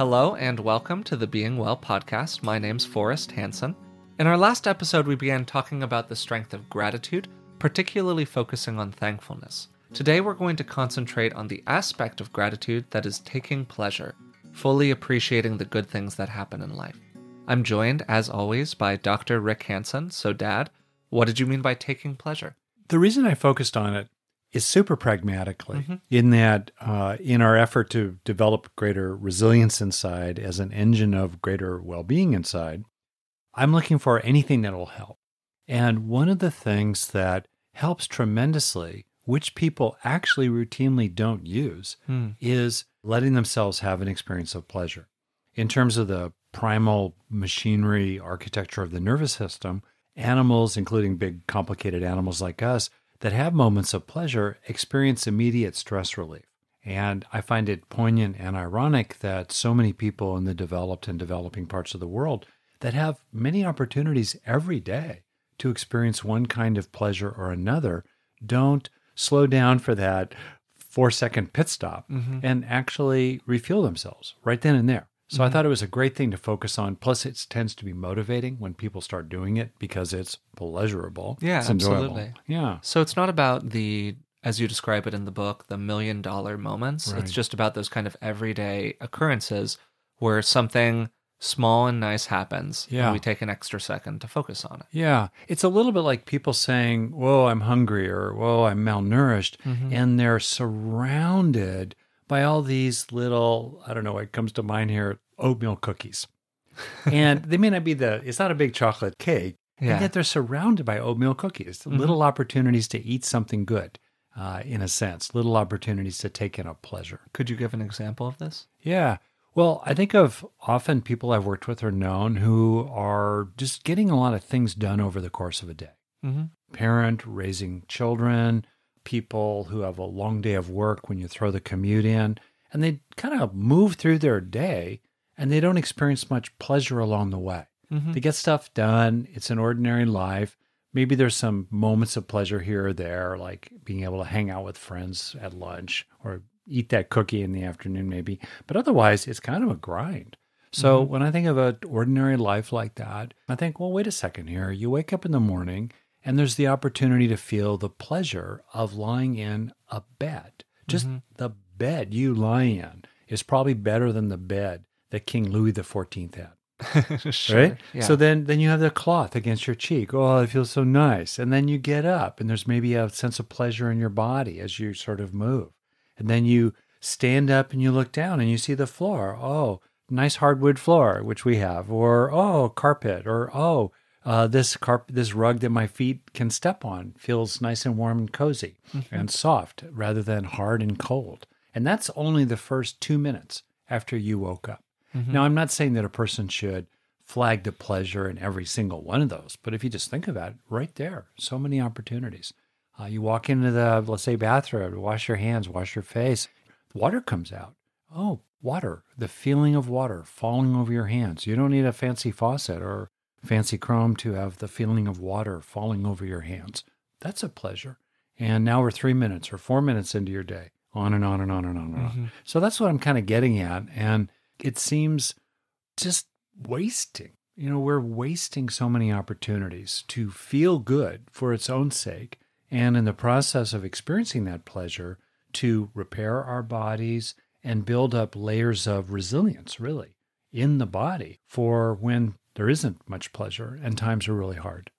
Hello and welcome to the Being Well podcast. My name's Forrest Hanson. In our last episode, we began talking about the strength of gratitude, particularly focusing on thankfulness. Today, we're going to concentrate on the aspect of gratitude that is taking pleasure, fully appreciating the good things that happen in life. I'm joined, as always, by Dr. Rick Hanson. So, Dad, what did you mean by taking pleasure? The reason I focused on it is super pragmatically, mm-hmm. in that, uh, in our effort to develop greater resilience inside as an engine of greater well being inside, I'm looking for anything that will help. And one of the things that helps tremendously, which people actually routinely don't use, hmm. is letting themselves have an experience of pleasure. In terms of the primal machinery architecture of the nervous system, animals, including big complicated animals like us, that have moments of pleasure experience immediate stress relief. And I find it poignant and ironic that so many people in the developed and developing parts of the world that have many opportunities every day to experience one kind of pleasure or another don't slow down for that four second pit stop mm-hmm. and actually refuel themselves right then and there. So mm-hmm. I thought it was a great thing to focus on. Plus, it tends to be motivating when people start doing it because it's pleasurable. Yeah, it's absolutely. Yeah. So it's not about the, as you describe it in the book, the million dollar moments. Right. It's just about those kind of everyday occurrences where something small and nice happens. Yeah. And we take an extra second to focus on it. Yeah. It's a little bit like people saying, Whoa, I'm hungry or Whoa, I'm malnourished. Mm-hmm. And they're surrounded by all these little, I don't know, what comes to mind here, oatmeal cookies. and they may not be the, it's not a big chocolate cake. Yeah. And yet they're surrounded by oatmeal cookies, mm-hmm. little opportunities to eat something good. Uh, in a sense, little opportunities to take in a pleasure. Could you give an example of this? Yeah. Well, I think of often people I've worked with or known who are just getting a lot of things done over the course of a day. Mm-hmm. Parent, raising children, people who have a long day of work when you throw the commute in, and they kind of move through their day and they don't experience much pleasure along the way. Mm-hmm. They get stuff done, it's an ordinary life. Maybe there's some moments of pleasure here or there, like being able to hang out with friends at lunch or eat that cookie in the afternoon, maybe. But otherwise, it's kind of a grind. So mm-hmm. when I think of an ordinary life like that, I think, well, wait a second here. You wake up in the morning and there's the opportunity to feel the pleasure of lying in a bed. Just mm-hmm. the bed you lie in is probably better than the bed that King Louis XIV had. sure, right? Yeah. So then then you have the cloth against your cheek. Oh, it feels so nice. And then you get up and there's maybe a sense of pleasure in your body as you sort of move. And then you stand up and you look down and you see the floor. Oh, nice hardwood floor, which we have. Or oh, carpet. Or oh, uh, this carp this rug that my feet can step on feels nice and warm and cozy mm-hmm. and soft rather than hard and cold. And that's only the first two minutes after you woke up. Mm-hmm. Now, I'm not saying that a person should flag the pleasure in every single one of those, but if you just think about it, right there, so many opportunities. Uh, you walk into the, let's say, bathroom, wash your hands, wash your face, water comes out. Oh, water, the feeling of water falling over your hands. You don't need a fancy faucet or fancy chrome to have the feeling of water falling over your hands. That's a pleasure. And now we're three minutes or four minutes into your day, on and on and on and on and on. Mm-hmm. So that's what I'm kind of getting at. And it seems just wasting. You know, we're wasting so many opportunities to feel good for its own sake. And in the process of experiencing that pleasure, to repair our bodies and build up layers of resilience, really, in the body for when there isn't much pleasure and times are really hard.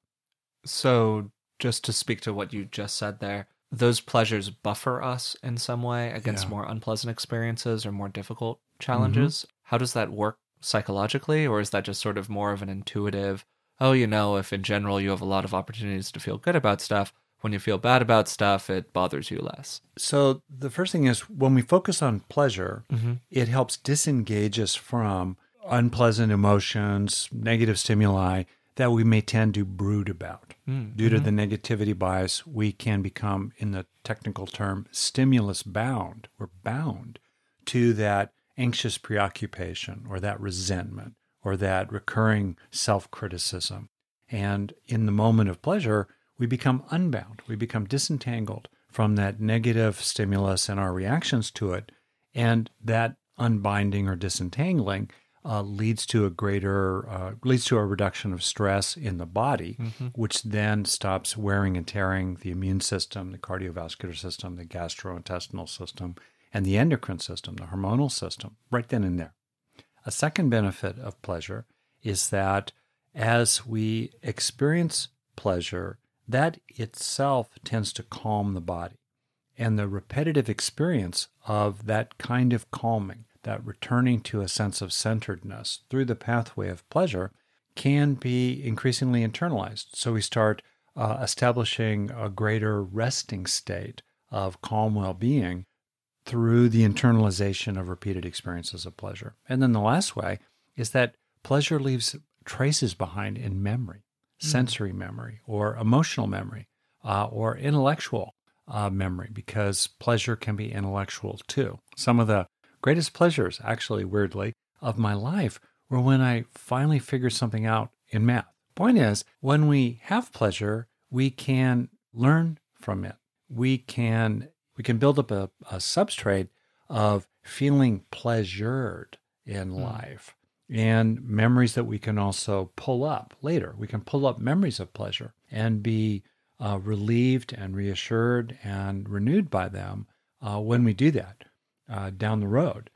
So, just to speak to what you just said there, those pleasures buffer us in some way against yeah. more unpleasant experiences or more difficult challenges. Mm-hmm. How does that work psychologically, or is that just sort of more of an intuitive, oh, you know, if in general you have a lot of opportunities to feel good about stuff, when you feel bad about stuff, it bothers you less. So, the first thing is when we focus on pleasure, mm-hmm. it helps disengage us from unpleasant emotions, negative stimuli that we may tend to brood about. Mm, Due to mm-hmm. the negativity bias, we can become, in the technical term, stimulus bound. We're bound to that anxious preoccupation or that resentment or that recurring self criticism. And in the moment of pleasure, we become unbound. We become disentangled from that negative stimulus and our reactions to it. And that unbinding or disentangling uh, leads to a greater uh, leads to a reduction of stress in the body, Mm-hmm. which then stops wearing and tearing the immune system, the cardiovascular system, the gastrointestinal system, and the endocrine system, the hormonal system, right then and there. A second benefit of pleasure is that as we experience pleasure, that itself tends to calm the body. And the repetitive experience of that kind of calming, that returning to a sense of centeredness through the pathway of pleasure, can be increasingly internalized. So we start uh, establishing a greater resting state of calm well being through the internalization of repeated experiences of pleasure. And then the last way is that pleasure leaves traces behind in memory, sensory memory, or emotional memory, uh, or intellectual uh, memory, because pleasure can be intellectual too. Some of the greatest pleasures, actually, weirdly, of my life were when I finally figured something out in math. Point is, when we have pleasure, we can learn from it. We can we can build up a, a substrate of feeling pleasured in life and memories that we can also pull up later. We can pull up memories of pleasure and be uh, relieved and reassured and renewed by them uh, when we do that uh, down the road.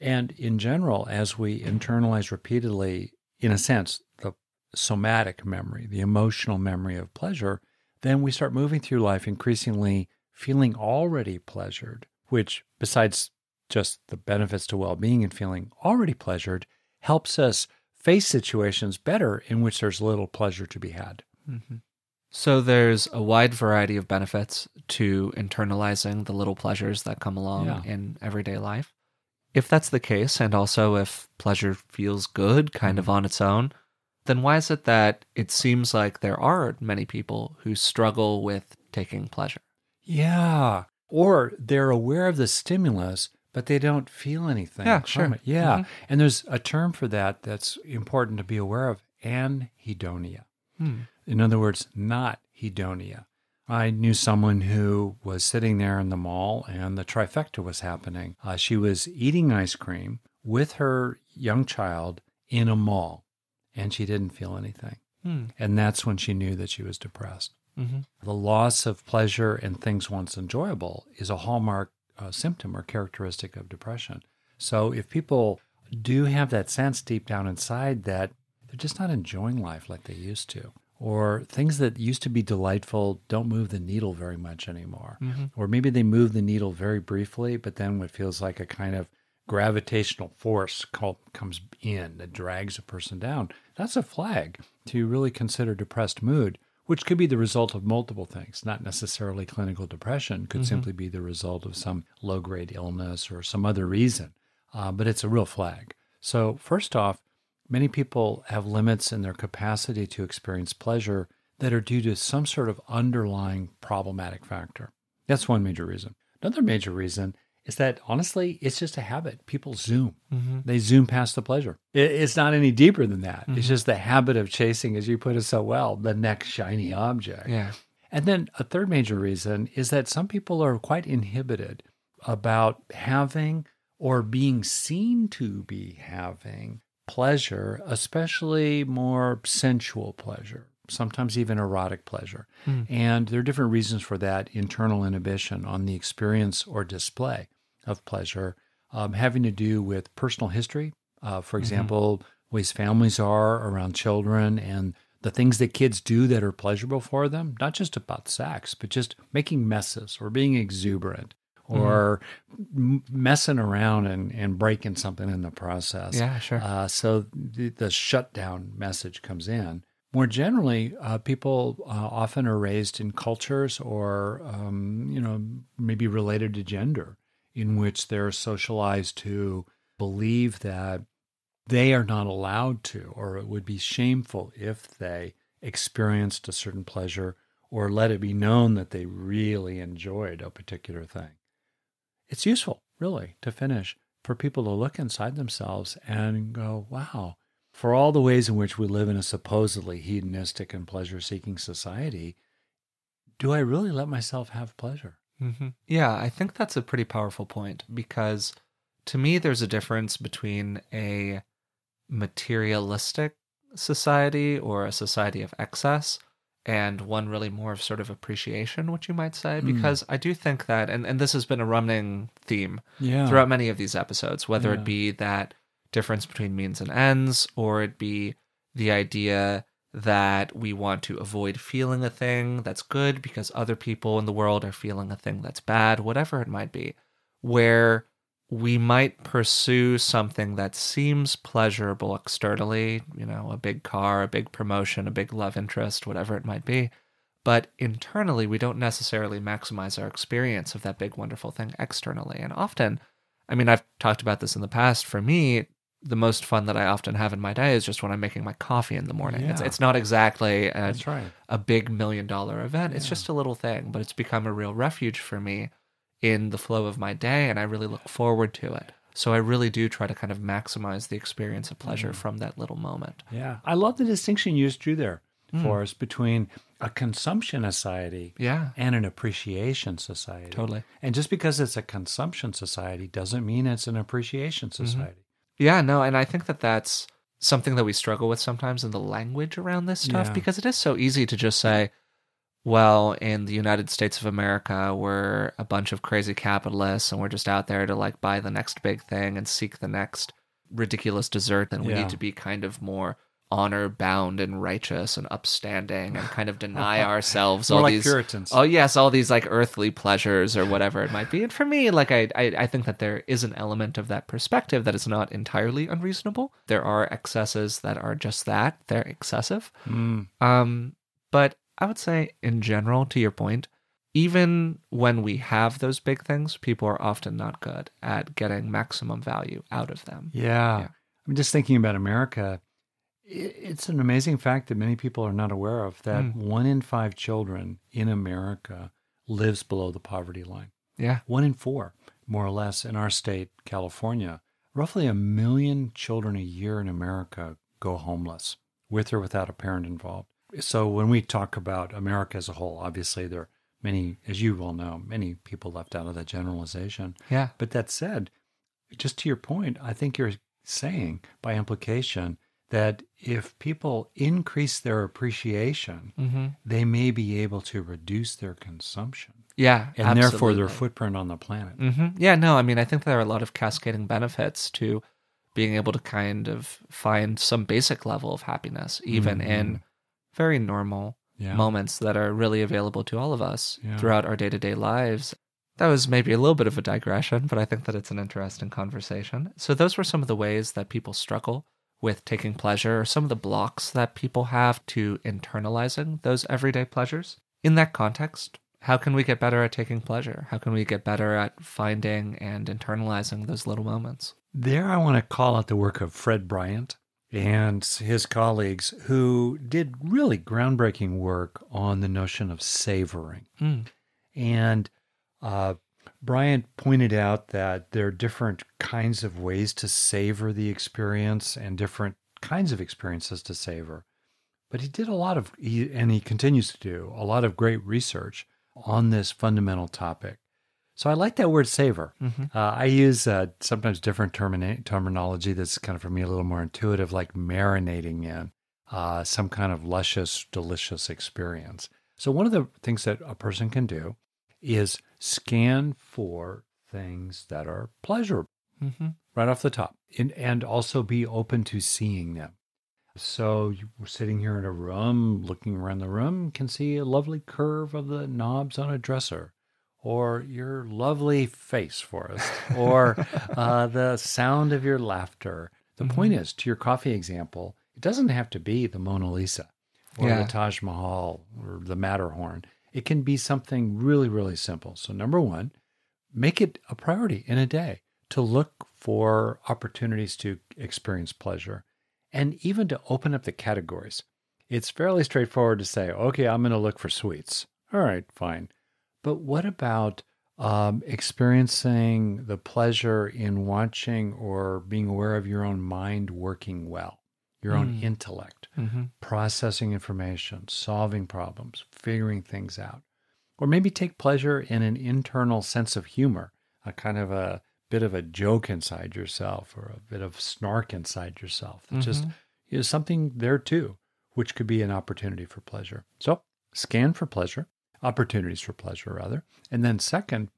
And in general, as we internalize repeatedly, in a sense, the somatic memory, the emotional memory of pleasure, then we start moving through life increasingly feeling already pleasured, which, besides just the benefits to well being and feeling already pleasured, helps us face situations better in which there's little pleasure to be had. So there's a wide variety of benefits to internalizing the little pleasures that come along Yeah. in everyday life. If that's the case, and also if pleasure feels good kind of on its own, then why is it that it seems like there are many people who struggle with taking pleasure? Yeah. Or they're aware of the stimulus, but they don't feel anything. Yeah, sure. it. Yeah. Mhm. And there's a term for that that's important to be aware of anhedonia. Hmm. In other words, not hedonia. I knew someone who was sitting there in the mall and the trifecta was happening. Uh, she was eating ice cream with her young child in a mall and she didn't feel anything. Hmm. And that's when she knew that she was depressed. Mhm. The loss of pleasure in things once enjoyable is a hallmark uh, symptom or characteristic of depression. So if people do have that sense deep down inside that they're just not enjoying life like they used to, or things that used to be delightful don't move the needle very much anymore, or maybe they move the needle very briefly, but then what feels like a kind of gravitational force called, comes in that drags a person down. That's a flag to really consider depressed mood, which could be the result of multiple things, not necessarily clinical depression, could simply be the result of some low grade illness or some other reason. Uh, but it's a real flag. So, first off, many people have limits in their capacity to experience pleasure that are due to some sort of underlying problematic factor. That's one major reason. Another major reason is that honestly, it's just a habit. People zoom. Mm-hmm. They zoom past the pleasure. It's not any deeper than that. It's mm-hmm. just the habit of chasing, as you put it so well, the next shiny object. Yeah. And then a third major reason is that some people are quite inhibited about having or being seen to be having pleasure, especially more sensual pleasure, sometimes even erotic pleasure. And there are different reasons for that internal inhibition on the experience or display of pleasure, um, having to do with personal history. Uh, for example, ways families are around children and the things that kids do that are pleasurable for them, not just about sex, but just making messes or being exuberant or m- messing around and, and breaking something in the process. Yeah, sure. Uh, so the, the shutdown message comes in. More generally, uh, people uh, often are raised in cultures or, um, you know, maybe related to gender, in which they're socialized to believe that they are not allowed to, or it would be shameful if they experienced a certain pleasure or let it be known that they really enjoyed a particular thing. It's useful, really, to finish for people to look inside themselves and go, wow, for all the ways in which we live in a supposedly hedonistic and pleasure seeking society, do I really let myself have pleasure? hmm Yeah, I think that's a pretty powerful point because to me, there's a difference between a materialistic society or a society of excess and one really more of sort of appreciation, which you might say, Mm. because I do think that, and, and this has been a running theme Yeah. throughout many of these episodes, whether Yeah. it be that difference between means and ends, or it be the idea that we want to avoid feeling a thing that's good because other people in the world are feeling a thing that's bad, whatever it might be, where we might pursue something that seems pleasurable externally, you know, a big car, a big promotion, a big love interest, whatever it might be. But internally, we don't necessarily maximize our experience of that big, wonderful thing externally. And often, I mean, I've talked about this in the past. For me, the most fun that I often have in my day is just when I'm making my coffee in the morning. It's, Yeah. it's not exactly a, That's right. a big million dollar event. It's just a little thing, but it's become a real refuge for me in the flow of my day, and I really look forward to it. So I really do try to kind of maximize the experience of pleasure Mm. from that little moment. Yeah. I love the distinction you just drew there Mm. for us between a consumption society Yeah, and an appreciation society. totally. And just because it's a consumption society doesn't mean it's an appreciation Mm-hmm. society. Yeah, no, and I think that that's something that we struggle with sometimes in the language around this stuff Yeah. because it is so easy to just say, well, in the United States of America, we're a bunch of crazy capitalists and we're just out there to like buy the next big thing and seek the next ridiculous dessert. And we Yeah. need to be kind of more honor bound and righteous and upstanding and kind of deny ourselves all like these Puritans. oh yes all these like earthly pleasures or whatever it might be and for me like I, I i think that there is an element of that perspective that is not entirely unreasonable there are excesses that are just that they're excessive Mm. um but i would say in general to your point even when we have those big things people are often not good at getting maximum value out of them Yeah. Yeah. I'm just thinking about America. It's an amazing fact that many people are not aware of that Mm. one in five children in America lives below the poverty line. yeah One in four, more or less, in our state, California. Roughly a million children a year in America go homeless, with or without a parent involved. So when we talk about America as a whole, obviously there are many, as you well know, many people left out of that generalization. yeah But that said, just to your point, I think you're saying by implication that if people increase their appreciation, mm-hmm. they may be able to reduce their consumption yeah and therefore their footprint on the planet. hmm Yeah, no, I mean, I think there are a lot of cascading benefits to being able to kind of find some basic level of happiness, even in very normal Yeah. moments that are really available to all of us Yeah. throughout our day to day lives. That was maybe a little bit of a digression, but I think that it's an interesting conversation. So, those were some of the ways that people struggle with taking pleasure, or some of the blocks that people have to internalizing those everyday pleasures. In that context, how can we get better at taking pleasure? How can we get better at finding and internalizing those little moments? There, I want to call out the work of Fred Bryant and his colleagues who did really groundbreaking work on the notion of savoring. Mm. And uh, Bryant pointed out that there are different kinds of ways to savor the experience and different kinds of experiences to savor. But he did a lot of, he, and he continues to do a lot of great research on this fundamental topic. So I like that word savor. hmm Uh, I use uh, sometimes different termina- terminology that's kind of for me a little more intuitive, like marinating in uh, some kind of luscious, delicious experience. So, one of the things that a person can do is scan for things that are pleasurable hmm right off the top and, and also be open to seeing them. So, you were sitting here in a room, looking around the room, can see a lovely curve of the knobs on a dresser or your lovely face, Forrest, or uh, the sound of your laughter. The point is, to your coffee example, it doesn't have to be the Mona Lisa or Yeah. the Taj Mahal or the Matterhorn. It can be something really, really simple. So, number one, make it a priority in a day to look for opportunities to experience pleasure and even to open up the categories. It's fairly straightforward to say, okay, I'm going to look for sweets. All right, fine. But what about um, experiencing the pleasure in watching or being aware of your own mind working well, your own Mm. intellect, hmm processing information, solving problems, figuring things out? Or maybe take pleasure in an internal sense of humor, a kind of a bit of a joke inside yourself or a bit of snark inside yourself. It's just is something there too, which could be an opportunity for pleasure. So scan for pleasure, opportunities for pleasure, rather. And then, second,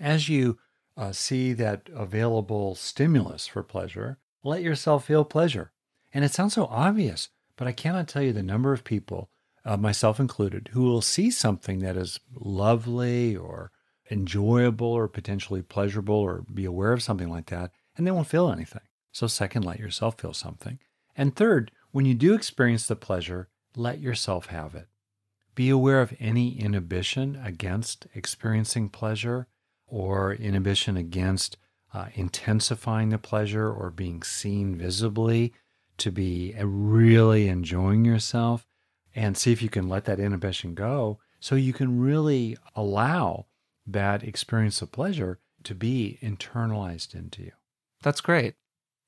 as you uh, see that available stimulus for pleasure, let yourself feel pleasure. And it sounds so obvious, but I cannot tell you the number of people, uh, myself included, who will see something that is lovely or enjoyable or potentially pleasurable or be aware of something like that, and they won't feel anything. So, second, let yourself feel something. And third, when you do experience the pleasure, let yourself have it. Be aware of any inhibition against experiencing pleasure or inhibition against uh, intensifying the pleasure or being seen visibly to be uh, really enjoying yourself and see if you can let that inhibition go so you can really allow that experience of pleasure to be internalized into you. That's great.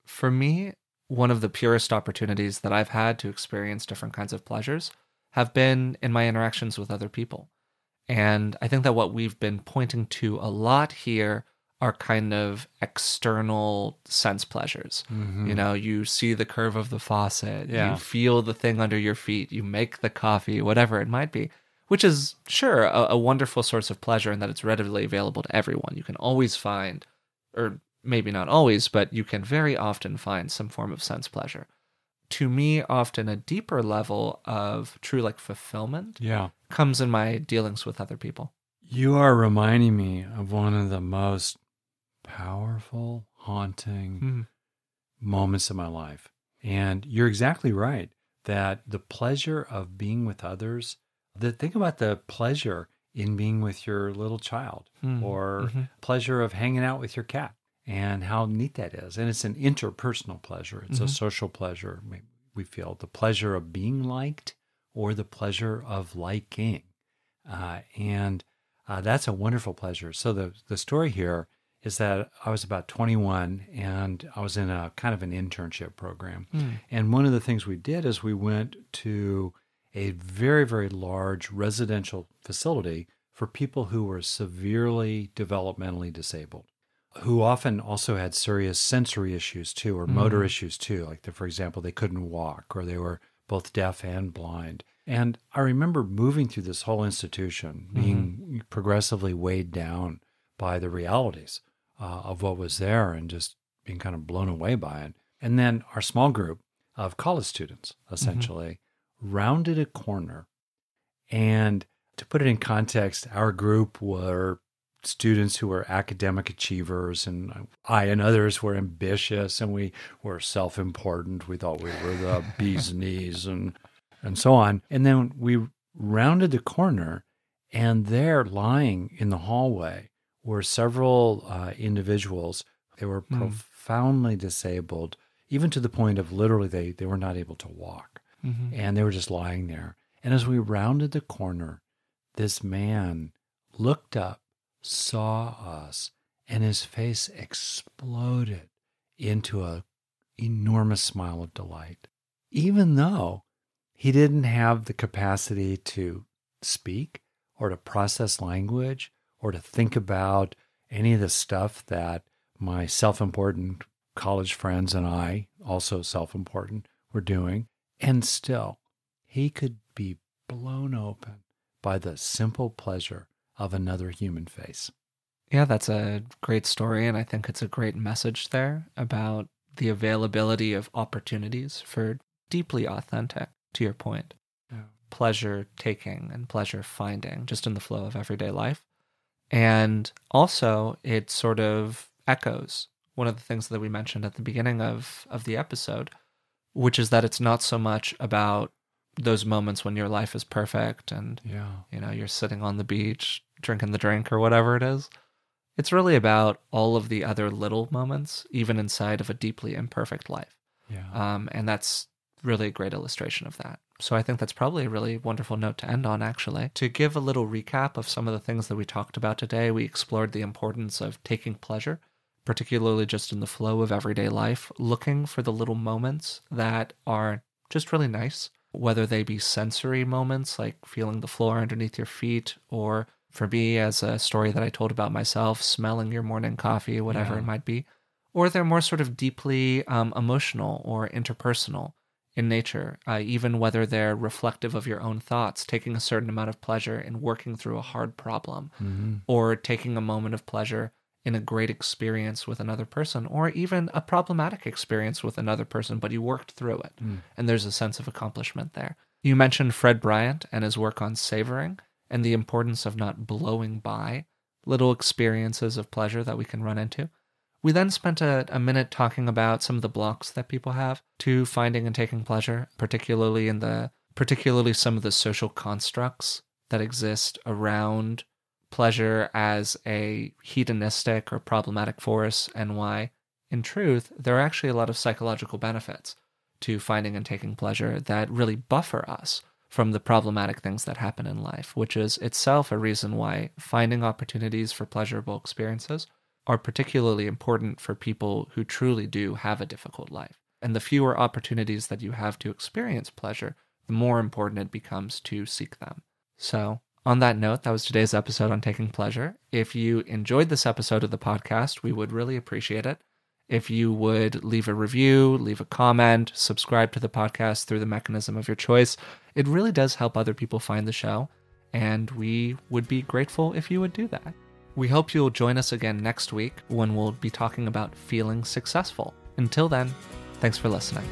For me, one of the purest opportunities that I've had to experience different kinds of pleasures have been in my interactions with other people. And I think that what we've been pointing to a lot here are kind of external sense pleasures. Mm-hmm. You know, you see the curve of the faucet, yeah. you feel the thing under your feet, you make the coffee, whatever it might be, which is sure a, a wonderful source of pleasure in that it's readily available to everyone. You can always find, or maybe not always, but you can very often find some form of sense pleasure. To me, often a deeper level of true like fulfillment yeah. comes in my dealings with other people. You are reminding me of one of the most powerful, haunting mm. moments of my life. And you're exactly right that the pleasure of being with others, the think about the pleasure in being with your little child mm. or mm-hmm. pleasure of hanging out with your cat and how neat that is. And it's an interpersonal pleasure, it's mm-hmm. a social pleasure. We feel the pleasure of being liked or the pleasure of liking. Uh, and uh, that's a wonderful pleasure. So, the, the story here is that I was about 21 and I was in a kind of an internship program. Mm. And one of the things we did is we went to a very, very large residential facility for people who were severely developmentally disabled who often also had serious sensory issues too, or motor mm. issues too. Like, the, for example, they couldn't walk or they were both deaf and blind. And I remember moving through this whole institution, being mm-hmm. progressively weighed down by the realities uh, of what was there and just being kind of blown away by it. And then our small group of college students mm-hmm. essentially mm-hmm. rounded a corner. And to put it in context, our group were students who were academic achievers, and I and others were ambitious, and we were self-important. We thought we were the bee's knees, and and so on. And then we rounded the corner, and there, lying in the hallway, were several uh, individuals. They were mm. profoundly disabled, even to the point of literally they they were not able to walk, mm-hmm. and they were just lying there. And as we rounded the corner, this man looked up saw us and his face exploded into a enormous smile of delight. Even though he didn't have the capacity to speak or to process language or to think about any of the stuff that my self-important college friends and I also self-important were doing and still he could be blown open by the simple pleasure of another human face. Yeah, that's a great story. And I think it's a great message there about the availability of opportunities for deeply authentic, to your point, yeah. pleasure taking and pleasure finding just in the flow of everyday life. And also, it sort of echoes one of the things that we mentioned at the beginning of, of the episode, which is that it's not so much about those moments when your life is perfect and yeah. you know you're sitting on the beach drinking the drink or whatever it is. It's really about all of the other little moments even inside of a deeply imperfect life. Yeah. Um, and that's really a great illustration of that. So i think that's probably a really wonderful note to end on actually. To give a little recap of some of the things that we talked about today we explored the importance of taking pleasure particularly just in the flow of everyday life looking for the little moments that are just really nice whether they be sensory moments like feeling the floor underneath your feet or for me as a story that I told about myself, smelling your morning coffee, whatever Yeah. it might be, or they're more sort of deeply um, emotional or interpersonal in nature, uh, even whether they're reflective of your own thoughts, taking a certain amount of pleasure in working through a hard problem, Mhm. or taking a moment of pleasure in a great experience with another person, or even a problematic experience with another person, but you worked through it. Mm. And there's a sense of accomplishment there. You mentioned Fred Bryant and his work on savoring and the importance of not blowing by little experiences of pleasure that we can run into. We then spent a, a minute talking about some of the blocks that people have to finding and taking pleasure, particularly in the particularly some of the social constructs that exist around pleasure as a hedonistic or problematic force and why in truth there are actually a lot of psychological benefits to finding and taking pleasure that really buffer us from the problematic things that happen in life, which is itself a reason why finding opportunities for pleasurable experiences are particularly important for people who truly do have a difficult life. And the fewer opportunities that you have to experience pleasure, the more important it becomes to seek them. So, on that note, that was today's episode on taking pleasure. If you enjoyed this episode of the podcast, we would really appreciate it. If you would leave a review, leave a comment, subscribe to the podcast through the mechanism of your choice, it really does help other people find the show. And we would be grateful if you would do that. We hope you'll join us again next week when we'll be talking about feeling successful. Until then, thanks for listening.